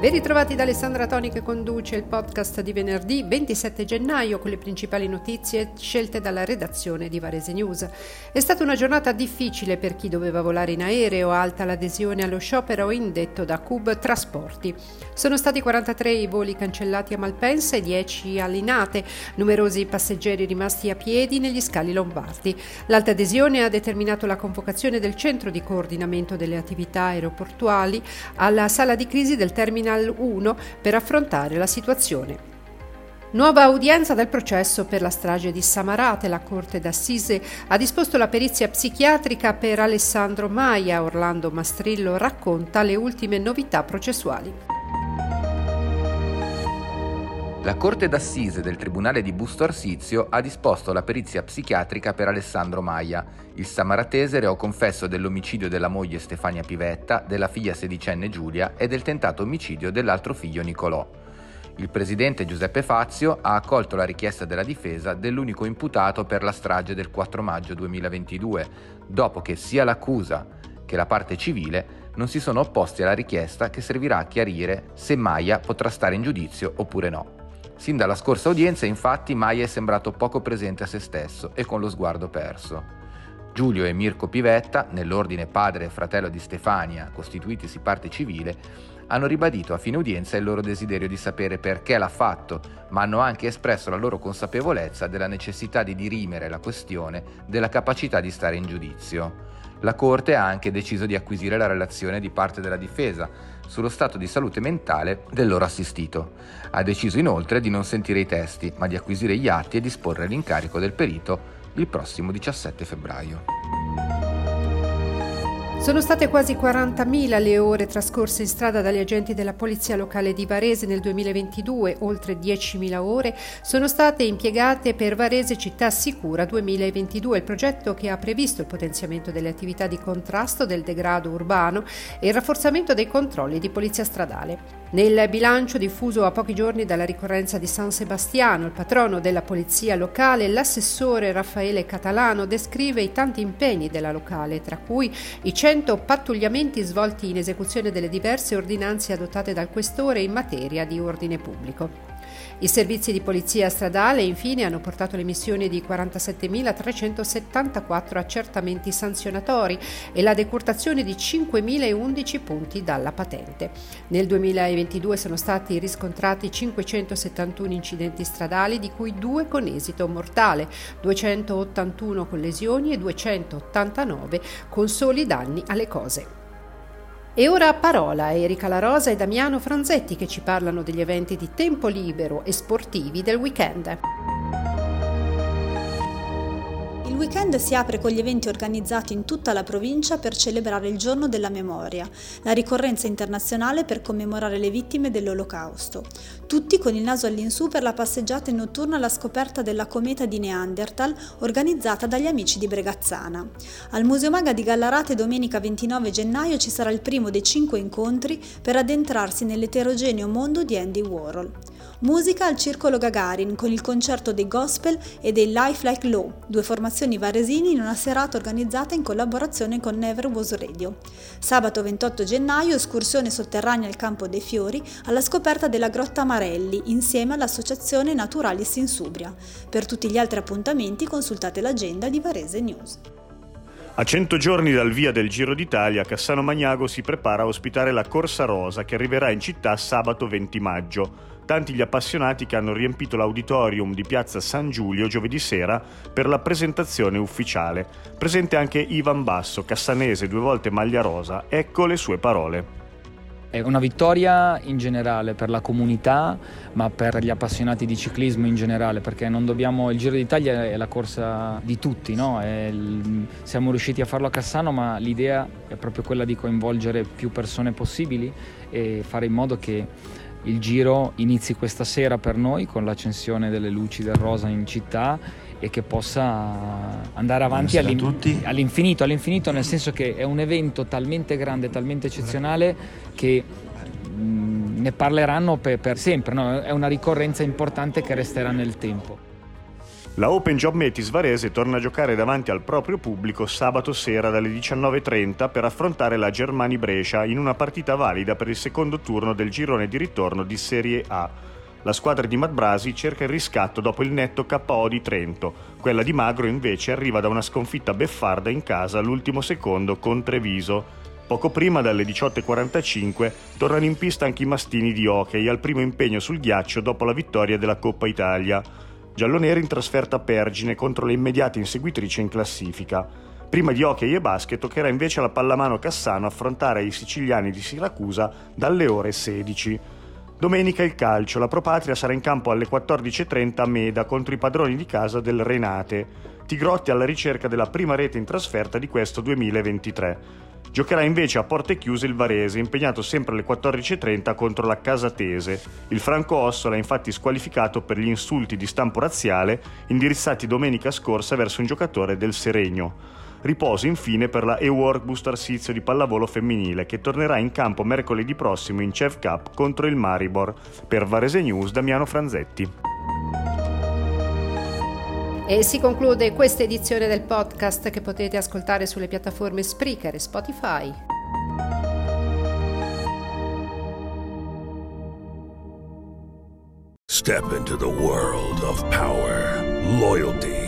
Ben ritrovati da Alessandra Toni che conduce il podcast di venerdì 27 gennaio con le principali notizie scelte dalla redazione di Varese News. È stata una giornata difficile per chi doveva volare in aereo, alta l'adesione allo sciopero indetto da Cub Trasporti. Sono stati 43 i voli cancellati a Malpensa e 10 a Linate, numerosi passeggeri rimasti a piedi negli scali lombardi. L'alta adesione ha determinato la convocazione del centro di coordinamento delle attività aeroportuali alla sala di crisi del terminal Terminal 1 per affrontare la situazione. Nuova udienza del processo per la strage di Samarate. La Corte d'Assise ha disposto la perizia psichiatrica per Alessandro Maia. Orlando Mastrillo racconta le ultime novità processuali. La Corte d'Assise del Tribunale di Busto Arsizio ha disposto la perizia psichiatrica per Alessandro Maia, il samaratese reo confesso dell'omicidio della moglie Stefania Pivetta, della figlia sedicenne Giulia e del tentato omicidio dell'altro figlio Nicolò. Il presidente Giuseppe Fazio ha accolto la richiesta della difesa dell'unico imputato per la strage del 4 maggio 2022, dopo che sia l'accusa che la parte civile non si sono opposti alla richiesta che servirà a chiarire se Maia potrà stare in giudizio oppure no. Sin dalla scorsa udienza, infatti, Maia è sembrato poco presente a se stesso e con lo sguardo perso. Giulio e Mirko Pivetta, nell'ordine padre e fratello di Stefania, costituitisi parte civile, hanno ribadito a fine udienza il loro desiderio di sapere perché l'ha fatto, ma hanno anche espresso la loro consapevolezza della necessità di dirimere la questione della capacità di stare in giudizio. La Corte ha anche deciso di acquisire la relazione di parte della difesa sullo stato di salute mentale del loro assistito. Ha deciso inoltre di non sentire i testi, ma di acquisire gli atti e disporre l'incarico del perito il prossimo 17 febbraio. Sono state quasi 40.000 le ore trascorse in strada dagli agenti della Polizia Locale di Varese nel 2022, oltre 10.000 ore sono state impiegate per Varese Città Sicura 2022, il progetto che ha previsto il potenziamento delle attività di contrasto del degrado urbano e il rafforzamento dei controlli di polizia stradale. Nel bilancio diffuso a pochi giorni dalla ricorrenza di San Sebastiano, il patrono della polizia locale, l'assessore Raffaele Catalano, descrive i tanti impegni della locale, tra cui i 100 pattugliamenti svolti in esecuzione delle diverse ordinanze adottate dal questore in materia di ordine pubblico. I servizi di polizia stradale infine hanno portato l'emissione di 47.374 accertamenti sanzionatori e la decurtazione di 5.011 punti dalla patente. Nel 2022 sono stati riscontrati 571 incidenti stradali, di cui due con esito mortale, 281 con lesioni e 289 con soli danni alle cose. E ora a parola Erika La Rosa e Damiano Franzetti che ci parlano degli eventi di tempo libero e sportivi del weekend weekend si apre con gli eventi organizzati in tutta la provincia per celebrare il giorno della memoria, la ricorrenza internazionale per commemorare le vittime dell'Olocausto. Tutti con il naso all'insù per la passeggiata notturna alla scoperta della cometa di Neanderthal organizzata dagli amici di Bregazzana. Al Museo Maga di Gallarate domenica 29 gennaio ci sarà il primo dei cinque incontri per addentrarsi nell'eterogeneo mondo di Andy Warhol. Musica al Circolo Gagarin con il concerto dei Gospel e dei Life Like Law, due formazioni varesini in una serata organizzata in collaborazione con Never Was Radio. Sabato 28 gennaio escursione sotterranea al Campo dei Fiori alla scoperta della Grotta Marelli insieme all'Associazione Naturalis in Subria. Per tutti gli altri appuntamenti consultate l'agenda di Varese News. A 100 giorni dal via del Giro d'Italia, Cassano Magnago si prepara a ospitare la Corsa Rosa che arriverà in città sabato 20 maggio. Tanti gli appassionati che hanno riempito l'auditorium di piazza San Giulio giovedì sera per la presentazione ufficiale. Presente anche Ivan Basso, cassanese due volte maglia rosa. Ecco le sue parole. È una vittoria in generale per la comunità, ma per gli appassionati di ciclismo in generale, perché dobbiamo, il Giro d'Italia è la corsa di tutti, no? il, siamo riusciti a farlo a Cassano, ma l'idea è proprio quella di coinvolgere più persone possibili e fare in modo che il giro inizi questa sera per noi con l'accensione delle luci del rosa in città e che possa andare avanti all'in- all'infinito, all'infinito nel senso che è un evento talmente grande, talmente eccezionale che mh, ne parleranno per, per sempre, no? è una ricorrenza importante che resterà nel tempo. La Open Job Metis Varese torna a giocare davanti al proprio pubblico sabato sera dalle 19.30 per affrontare la Germani Brescia in una partita valida per il secondo turno del girone di ritorno di Serie A. La squadra di Madbrasi cerca il riscatto dopo il netto KO di Trento. Quella di Magro invece arriva da una sconfitta beffarda in casa all'ultimo secondo con Treviso. Poco prima, dalle 18.45, tornano in pista anche i mastini di hockey al primo impegno sul ghiaccio dopo la vittoria della Coppa Italia. Gialloneri in trasferta a Pergine contro le immediate inseguitrici in classifica. Prima di hockey e basket toccherà invece alla pallamano Cassano affrontare i siciliani di Siracusa dalle ore 16. Domenica il calcio, la Propatria sarà in campo alle 14.30 a Meda contro i padroni di casa del Renate. Tigrotti alla ricerca della prima rete in trasferta di questo 2023. Giocherà invece a porte chiuse il Varese, impegnato sempre alle 14.30 contro la Casatese. Il Franco Ossola è infatti squalificato per gli insulti di stampo razziale indirizzati domenica scorsa verso un giocatore del Seregno. Riposo infine per la E-Work Booster Sizio di pallavolo femminile che tornerà in campo mercoledì prossimo in CEV Cup contro il Maribor. Per Varese News Damiano Franzetti. E si conclude questa edizione del podcast che potete ascoltare sulle piattaforme Spreaker e Spotify. Step into the world of power, loyalty